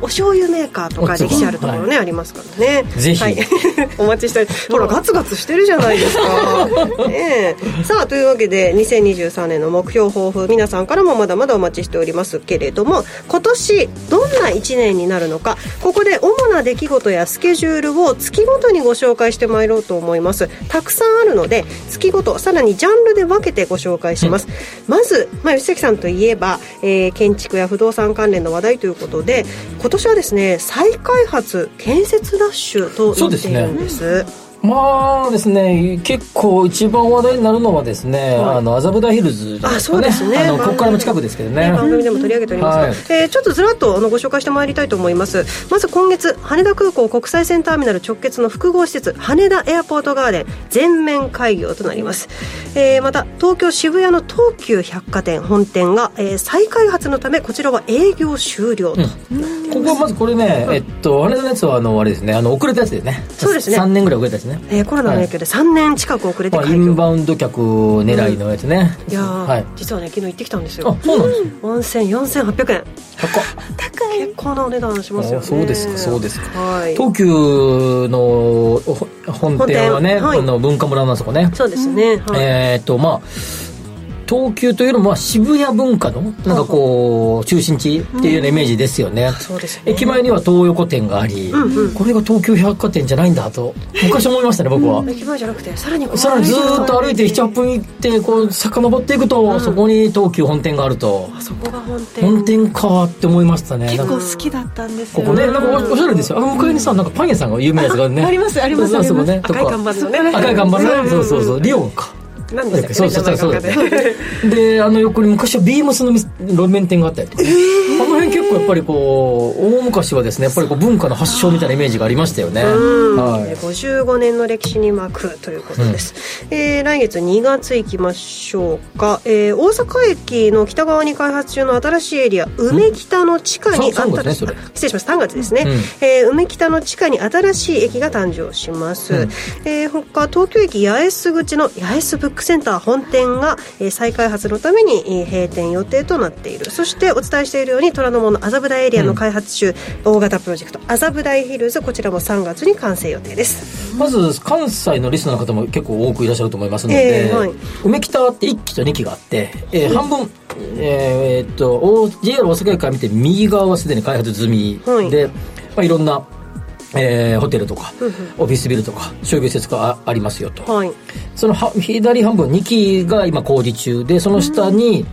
お醤油メーカーとか歴史あるところね、はい、ありますからね。ぜひ、はい、お待ちしてほらガツガツしてるじゃないですか。ねさあというわけで2023年の目標抱負皆さんからもまだまだお待ちしておりますけれども今年どんな1年になるのかここで主な出来事やスケジュールを月ごとにご紹介してまいろうと思います。たくさんあるので月ごとさらにジャンルで分けてご紹介します、うん、まず、まあ、吉崎さんといえば、えー、建築や不動産関連の話題ということで今今年はですね再開発建設ラッシュと言っているんです。まあですね、結構一番話題になるのはですね、はい、あの麻布台ヒルズ、ね、あそうですね。あのここからも近くですけどね。番組でも取り上げております。が、はい、えー、ちょっとずらっとあのご紹介してまいりたいと思います。まず今月羽田空港国際線ターミナル直結の複合施設羽田エアポートガーデン全面開業となります、えー、また東京渋谷の東急百貨店本店が、えー、再開発のためこちらは営業終了と、うん、ここはまずこれね、えっと羽田のやつはあのあれですね。あの遅れたやつですね。そうですね。3年ぐらい遅れたやつねえー、コロナの影響で3年近く遅れて開業、インバウンド客狙いのやつね、うん、いや、はい、実はね昨日行ってきたんですよ。あそうなんです温泉4800円。高高い結構なお値段しますよね。そうですかそうですか、はい、東急の本店はね、はい、の文化村のそこね。そうですね、はい、えー、っとまあ東急というのは渋谷文化のなんかこう中心地っていうようなイメージですよね,、そうです駅前には東横店があり、これが東急百貨店じゃないんだと昔思いましたね僕は、駅前じゃなくてさらにさらにずっと歩いて78分行ってこう遡っていくと、そこに東急本店があると。あそこが本店。本店かって思いましたね。結構好きだったんですここねなんかおしゃれですよ。あの向かいにさなんかパン屋さんが有名なやつがね。ありますあります。あります赤い看板のね。赤い看板ね。そうそうそう。リオンか何でしたっけ、そうそうそうであの横に昔はビームスの路面店があったりとか、えー、あの辺結構やっぱりこう大昔はですねやっぱりこう文化の発祥みたいなイメージがありましたよね、はい、55年の歴史に巻くということです、うん、えー、来月2月いきましょうか、えー、大阪駅の北側に開発中の新しいエリア梅北の地下に、うん、3月ねそれ。失礼します。3月ですね、うん、えー、梅北の地下に新しい駅が誕生します、うん、えー、他東京駅八重洲口の八重洲ブックセンター本店が、えー、再開発のために、えー、閉店予定となっている。そしてお伝えしているように虎ノ門の麻布台エリアの開発中、うん、大型プロジェクト麻布台ヒルズこちらも3月に完成予定です。まず関西のリスナーの方も結構多くいらっしゃると思いますので、えーはい、梅北って1期と2期があって、えー、半分えー、っと JR 大阪駅から見て右側はすでに開発済みで、はい、まあ、いろんなえー、ホテルとか、オフィスビルとか商業施設がありますよと、はい、その左半分2期が今工事中でその下に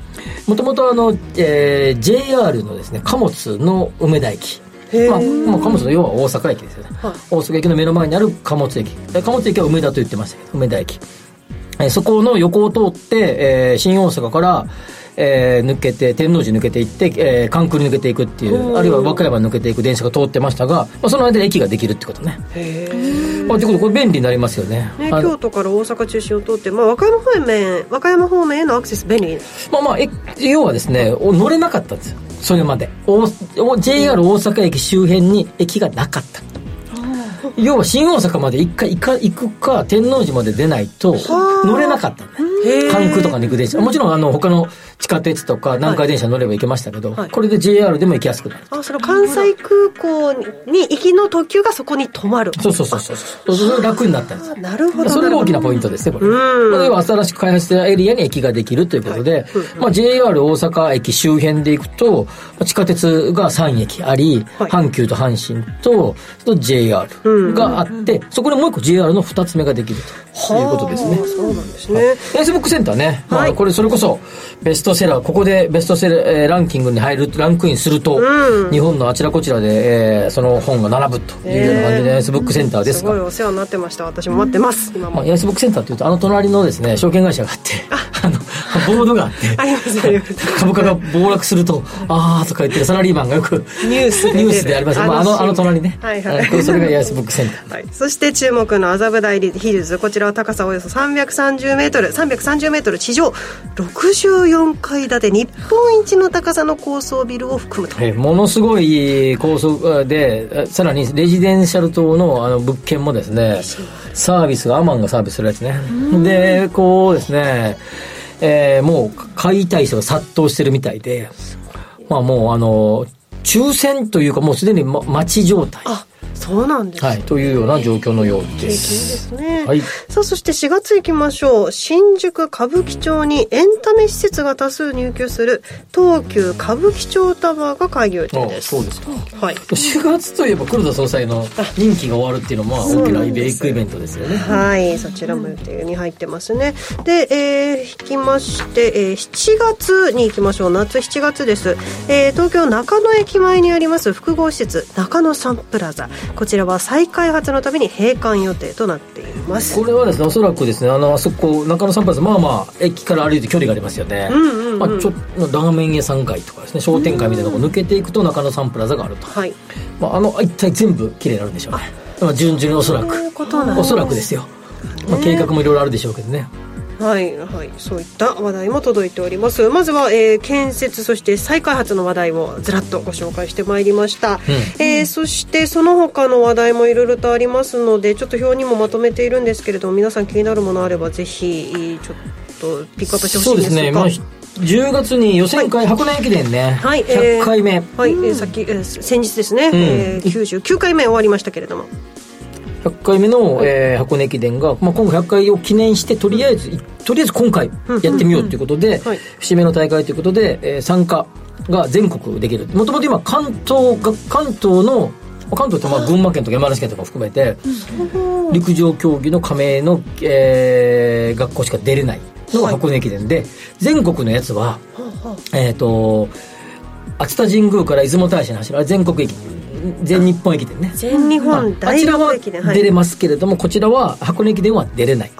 もともとあの、えー、JR のですね貨物の梅田駅。まあ、まあ、貨物の要は大阪駅ですよね、はい、大阪駅の目の前にある貨物駅。貨物駅は梅田と言ってましたけど梅田駅、えー、そこの横を通って、えー、新大阪からえー、抜けて天王寺抜けていって、えー、関空に抜けていくっていうあるいは和歌山抜けていく電車が通ってましたが、まあ、その間に駅ができるってことね。へえ、まあ、ということこれ便利になりますよね。ね京都から大阪中心を通って、まあ、和歌山方面和歌山方面へのアクセス便利。まあまあえ要はですね乗れなかったんですよ。それまで。JR 大阪駅周辺に駅がなかった。要は新大阪まで一回行くか天王寺まで出ないと乗れなかったんだよ関空とかに行く電車。もちろんあの他の地下鉄とか南海電車乗れば行けましたけど、はい、これで JR でも行きやすくなる。あその関西空港に行きの特急がそこに止まる。そうそうそうそうそう。楽になったんですなるほどそれが大きなポイントですねこれ。これは新しく開発したエリアに駅ができるということで、はい。まあ、JR 大阪駅周辺で行くと地下鉄が3駅あり、はい、阪急と阪神とと JR があって、そこでもう一個 JR の2つ目ができるということですね。そうなんですね、ブックセンターね、まあ、これそれこそベストセラーここでベストセラー、えー、ランキングに入るランクインすると、うん、日本のあちらこちらで、えー、その本が並ぶというような感じで、ヤスブックセンターですが。すごいお世話になってました。私も待ってます、今も、まあ、ヤスブックセンターというとあの隣のですね証券会社があって あのボードがあってありますあります。株価が暴落するとああとか言ってるサラリーマンがよくニュースでニュースであります。まあ、あのあの隣ね、はいはい。それが八重洲ブックセンターはい、そして注目の麻布台ヒルズ。こちらは高さおよそ330メートル。330メートル地上。64階建て日本一の高さの高層ビルを含むと。えーものすごい高層でえさらにレジデンシャル棟のあの物件もですねサービスがアマンがサービスするやつね。でこうですね、えーもう買いたい人が殺到してるみたいでまあもうあの抽選というかもうすでに、ま、待ち状態。あそうなんですはい、というような状況のようで景気いいですすね、はい。さあそして4月行きましょう。新宿歌舞伎町にエンタメ施設が多数入居する東急歌舞伎町タワーが開業予定です。そうですか。はい。4月といえば黒田総裁の任期が終わるっていうのはまあ大きなイベビッグイベントですよね。はい、そちらも予定に入ってますね。で、えー、引きまして、えー7月に行きましょう。夏7月です。えー東京中野駅前にあります複合施設、中野サンプラザ。こちらは再開発のために閉館予定となっています。これはですねおそらくですねあのあそこ中野サンプラザまあまあ駅から歩いて距離がありますよね、うんうんうんまあ、ちょっとラーメン屋さん街とかですね商店街みたいなとこ抜けていくと中野サンプラザがあると、はい。まあ、あの一体全部綺麗になるんでしょうね。まあ順々におそらく。おそらくですよ、まあ、計画もいろいろあるでしょうけどねはい、はい、そういった話題も届いております。まずは、えー建設、そして再開発の話題をずらっとご紹介してまいりました。えーそしてその他の話題もいろいろとありますので、ちょっと表にもまとめているんですけれども、皆さん気になるものあればぜひ、ちょっとピックアップしてほしそいうでが。ですすね、まあ、10月に予選会、箱根駅伝ね、はい、えー100回目、はい、えーさっき、えー先日ですね、んえー99回目終わりましたけれども。100回目の、えー箱根駅伝が、まあ、今回100回を記念してとりあえずとりあえず今回やってみようということで、はい。節目の大会ということで、えー参加が全国できる。もともと今関東が関東の関東ってまあ群馬県とか山梨県とか含めて陸上競技の加盟の、えー学校しか出れないのが箱根駅伝で、全国のやつはえっ、と熱田神宮から出雲大社の走るあれ全国駅。全日本駅伝ね。全日本あ大ちらは学駅伝、はい。出れますけれども、こちらは箱根駅伝は出れない。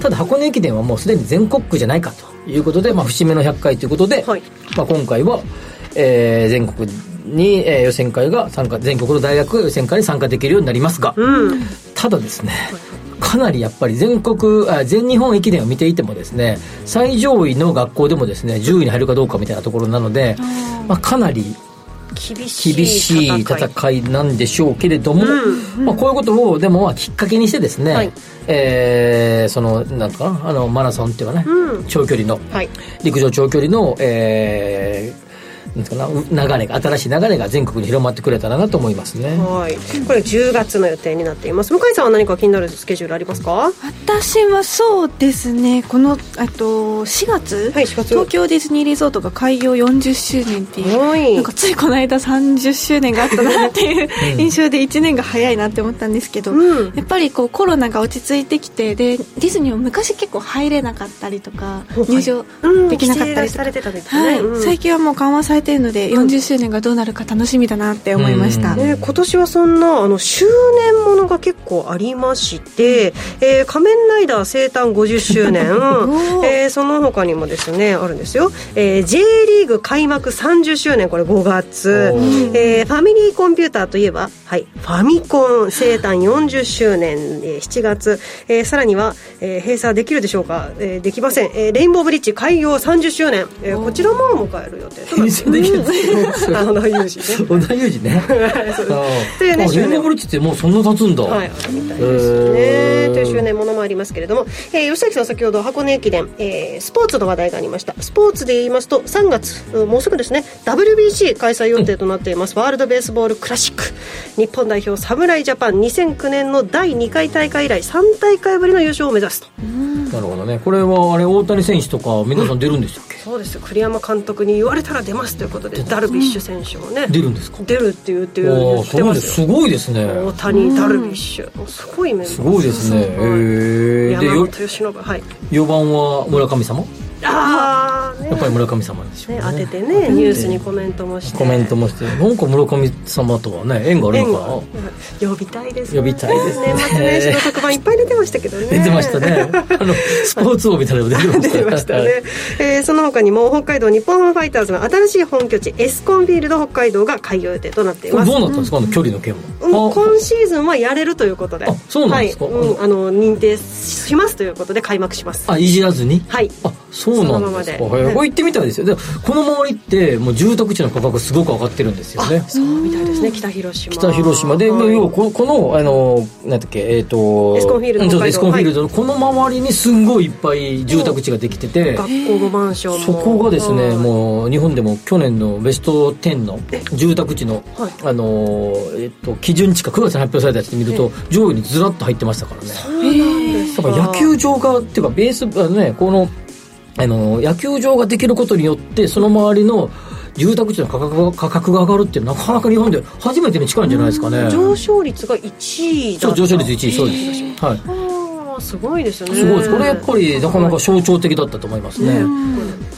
ただ箱根駅伝はもうすでに全国区じゃないかということで、まあ、節目の100回ということで、まあ、今回は、えー全国に、えー予選会が参加全国の大学が予選会に参加できるようになりますが、ただですねかなりやっぱり全国あ全日本駅伝を見ていてもですね最上位の学校でもですね10位に入るかどうかみたいなところなので、まあ、かなり厳しい戦い。なんでしょうけれども、まあ、こういうことをでもまあきっかけにしてですね、えーそのなんかなあのマラソンっていうかね、長距離の、はい。陸上長距離の、えーなんかな流れが新しい流れが全国に広まってくれたらなと思いますね。はい、これ10月の予定になっています。向井さんは何か気になるスケジュールありますか？私はそうですね。このあと4月,、東京ディズニーリゾートが開業40周年っていうなんかついこの間30周年があったなっていう うん。印象で1年が早いなって思ったんですけど、やっぱりこうコロナが落ち着いてきてでディズニーも昔結構入れなかったりとか入場できなかったりとか、されてたんですはい。ね、うん。最近はもう緩和されてるので40周年がどうなるか楽しみだなって思いました、ね、今年はそんなあの周年ものが結構ありまして「えー仮面ライダー生誕50周年」えーその他にもですねあるんですよ、えー J リーグ開幕30周年これ5月、えーファミリーコンピューターといえば、はい、ファミコン生誕40周年、えー7月、えーさらには、えー閉鎖できるでしょうか、えーできません、えーレインボーブリッジ開業30周年、えーこちらも迎える予定となっていますあの有事ね小田裕二ね。というねあレインボーブリッジってもうそんな経つんだ。はい、みたいですね。という周年ものもありますけれども、えー吉崎さん先ほど箱根駅伝、えースポーツの話題がありました。スポーツで言いますと、3月、うんもうすぐですね、WBC 開催予定となっています、ワールドベースボールクラシック。日本代表侍ジャパン2009年の第2回大会以来3大会ぶりの優勝を目指すと。なるほどね。これはあれ大谷選手とか皆さん出るんでしたっけ？そうですよ栗山監督に言われたら出ますということでダルビッシュ選手もね出るんですか？出るって言って言おお、ってますす。ごいですね。大谷ダルビッシュすごいメンバーすごいですね。へえ。で山よ本由伸はい4番は村神様？ああね。やっぱり村上様でしょうね。当ててねニュースにコメントもして。コメントもして。なんか村上様とはね縁があるのか？な呼びたいです呼びたいですね。年末年始の特番いっぱい出てましたけどね。出てましたね。あのスポーツ王みたいなの出てました。出てましたね、えー、その他にも北海道日本ハムファイターズの新しい本拠地エスコンフィールド北海道が開業予定となっています。どうなったんですか、あの距離の件は、うん、今シーズンはやれるということで。そうなんですか、はい。うん、あの認定しますということで開幕します。あいじらずに？はい。あそうなんです。かこれ行ってみたいですよ。でこの周りってもう住宅地の価格すごく上がってるんですよね。そうみたいですね。北広島。北広島。で、はい、要はここのあのなんだっけえっ、ー、とエスコンフィールドエスコンフィールドのこの周りにすんごいいっぱい住宅地ができてて、学校のマンションそこがですねもう日本でも去年のベスト10の住宅地の、はい、あのえっと基準地価9月に発表されたやつで見ると上位にずらっと入ってましたからね。そうなんですか。野球場がっていうかベースあのねこのあの野球場ができることによってその周りの住宅地の価格が価格が上がるってなかなか日本で初めてに近いんじゃないですかね。上昇率が1位そう上昇率1位そうです。はいすごいですね。すごいです。これやっぱりなかなか象徴的だったと思いますね、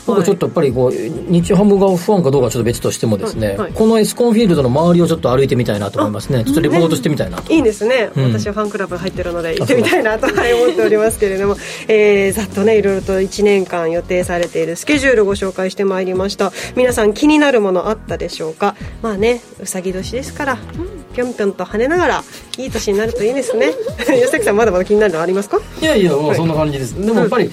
僕ちょっとやっぱりこう日ハムが不安かどうかちょっと別としてもですね、このエスコンフィールドの周りをちょっと歩いてみたいなと思いますね。ちょっとレポートしてみたいなと、いいですね、私はファンクラブ入ってるので行ってみたいなと。思っておりますけれども、えー、ざっとねいろいろと1年間予定されているスケジュールご紹介してまいりました。皆さん気になるものあったでしょうか？まあねうさぎ年ですからぴょんぴょんと跳ねながらいい年になるといいですね。吉崎さんまだまだ気になるのありますか？いやいやもうそんな感じです、はい、でもやっぱり、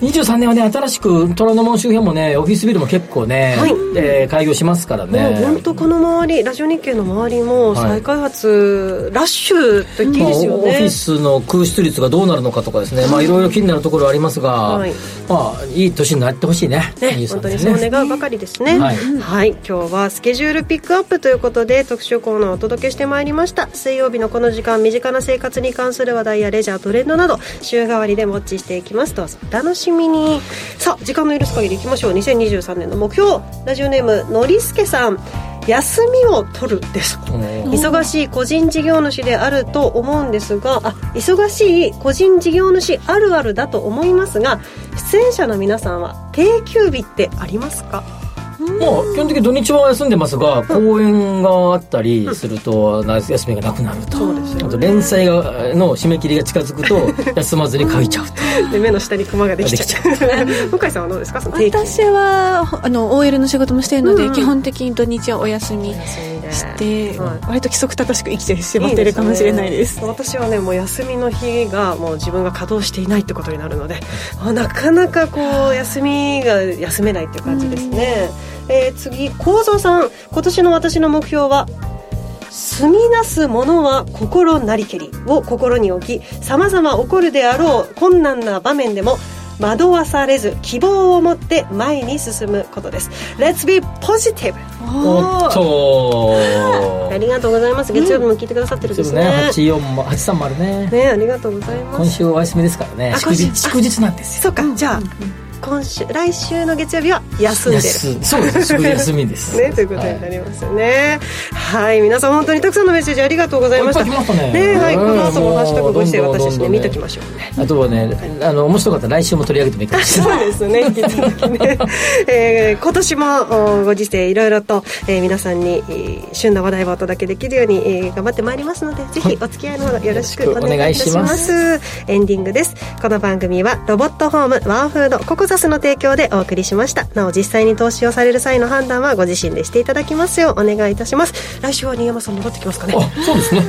23年はね新しく虎ノ門周辺もねオフィスビルも結構ね、はい。えー、開業しますからね。本当この周りラジオ日経の周りも再開発、はい、ラッシュと言っていいですよね、まあ、オフィスの空室率がどうなるのかとかですね、まあいろいろ気になるところはありますが、はい、まあいい年になってほしいねね本当にそう願うばかりですね、はい、はい、今日はスケジュールピックアップということで特集コーナーをお届けしてまいりました。水曜日のこの時間身近な生活に関する話題やレジャートレンドなど週替わりでウォッチしていきます。どうぞ。お楽しみに。さあ時間の許す限りいきましょう。2023年の目標。ラジオネームのりすけさん。休みを取るです。忙しい個人事業主であると思うんですがあ忙しい個人事業主あるあるだと思いますが出演者の皆さんは定休日ってありますか？まあ、基本的に土日は休んでますが、公演があったりすると、休みがなくなると。そうですよ、ね、あと連載がの締め切りが近づくと、休まずに書いちゃうと。で、目の下にクマができちゃう。向井さんはどうですか？私は、あの、OL の仕事もしているので、うん、基本的に土日はお休みして、はい、割と規則正しく生きてしまっているかもしれないです。いいですね、私はね、もう休みの日がもう自分が稼働していないってことになるので、なかなかこう、休みが休めないっていう感じですね。うんえー、次幸三さん。今年の私の目標は住みなすものは心なりけりを心に置きさまざま起こるであろう困難な場面でも惑わされず希望を持って前に進むことです。Let's be positive! おっと。ありがとうございます。月曜日も聞いてくださってるんですね,、ね。84も830ね。ねありがとうございます。今週お休みですからね。祝日祝日なんですよ。そうか。じゃあ、今週来週の月曜日は休んでる。そうです。休みです。ねということになりますよね。はい、皆さん本当にたくさんのメッセージありがとうございました。ね。ねはい。この後もハッシュタグご時世私ね見ときましょう。ねあとはねあの面白かったら来週も取り上げてもいいかもしれない。そうですね。引き続きね、えー、今年もご時世いろいろと、えー、皆さんに、えー、旬な話題をお届けできるように、えー、頑張ってまいりますのでぜひお付き合いのほどよろしくお願いいたします。エンディングです。この番組はロボットホームワンフードココザスの提供でお送りしました。なお実際に投資をされる際の判断はご自身でしていただきますようお願いいたします。来週は新山さん戻ってきますかね。あそうですね。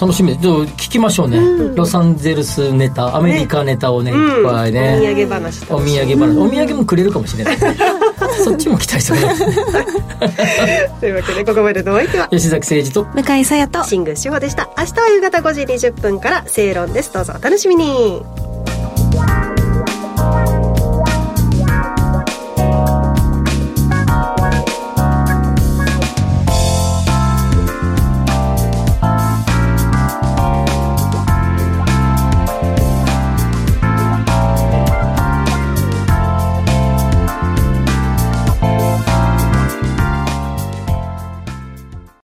楽しみ。で聞きましょうね、うん、ロサンゼルスネタアメリカネタをね、ね、いっぱいね、お土産話お土産話。お土産もくれるかもしれない、そっちも期待してます。というわけでここまでのお相手は吉崎誠二と向井沙耶と新宮志保でした。明日は夕方5時20分から正論です。どうぞお楽しみに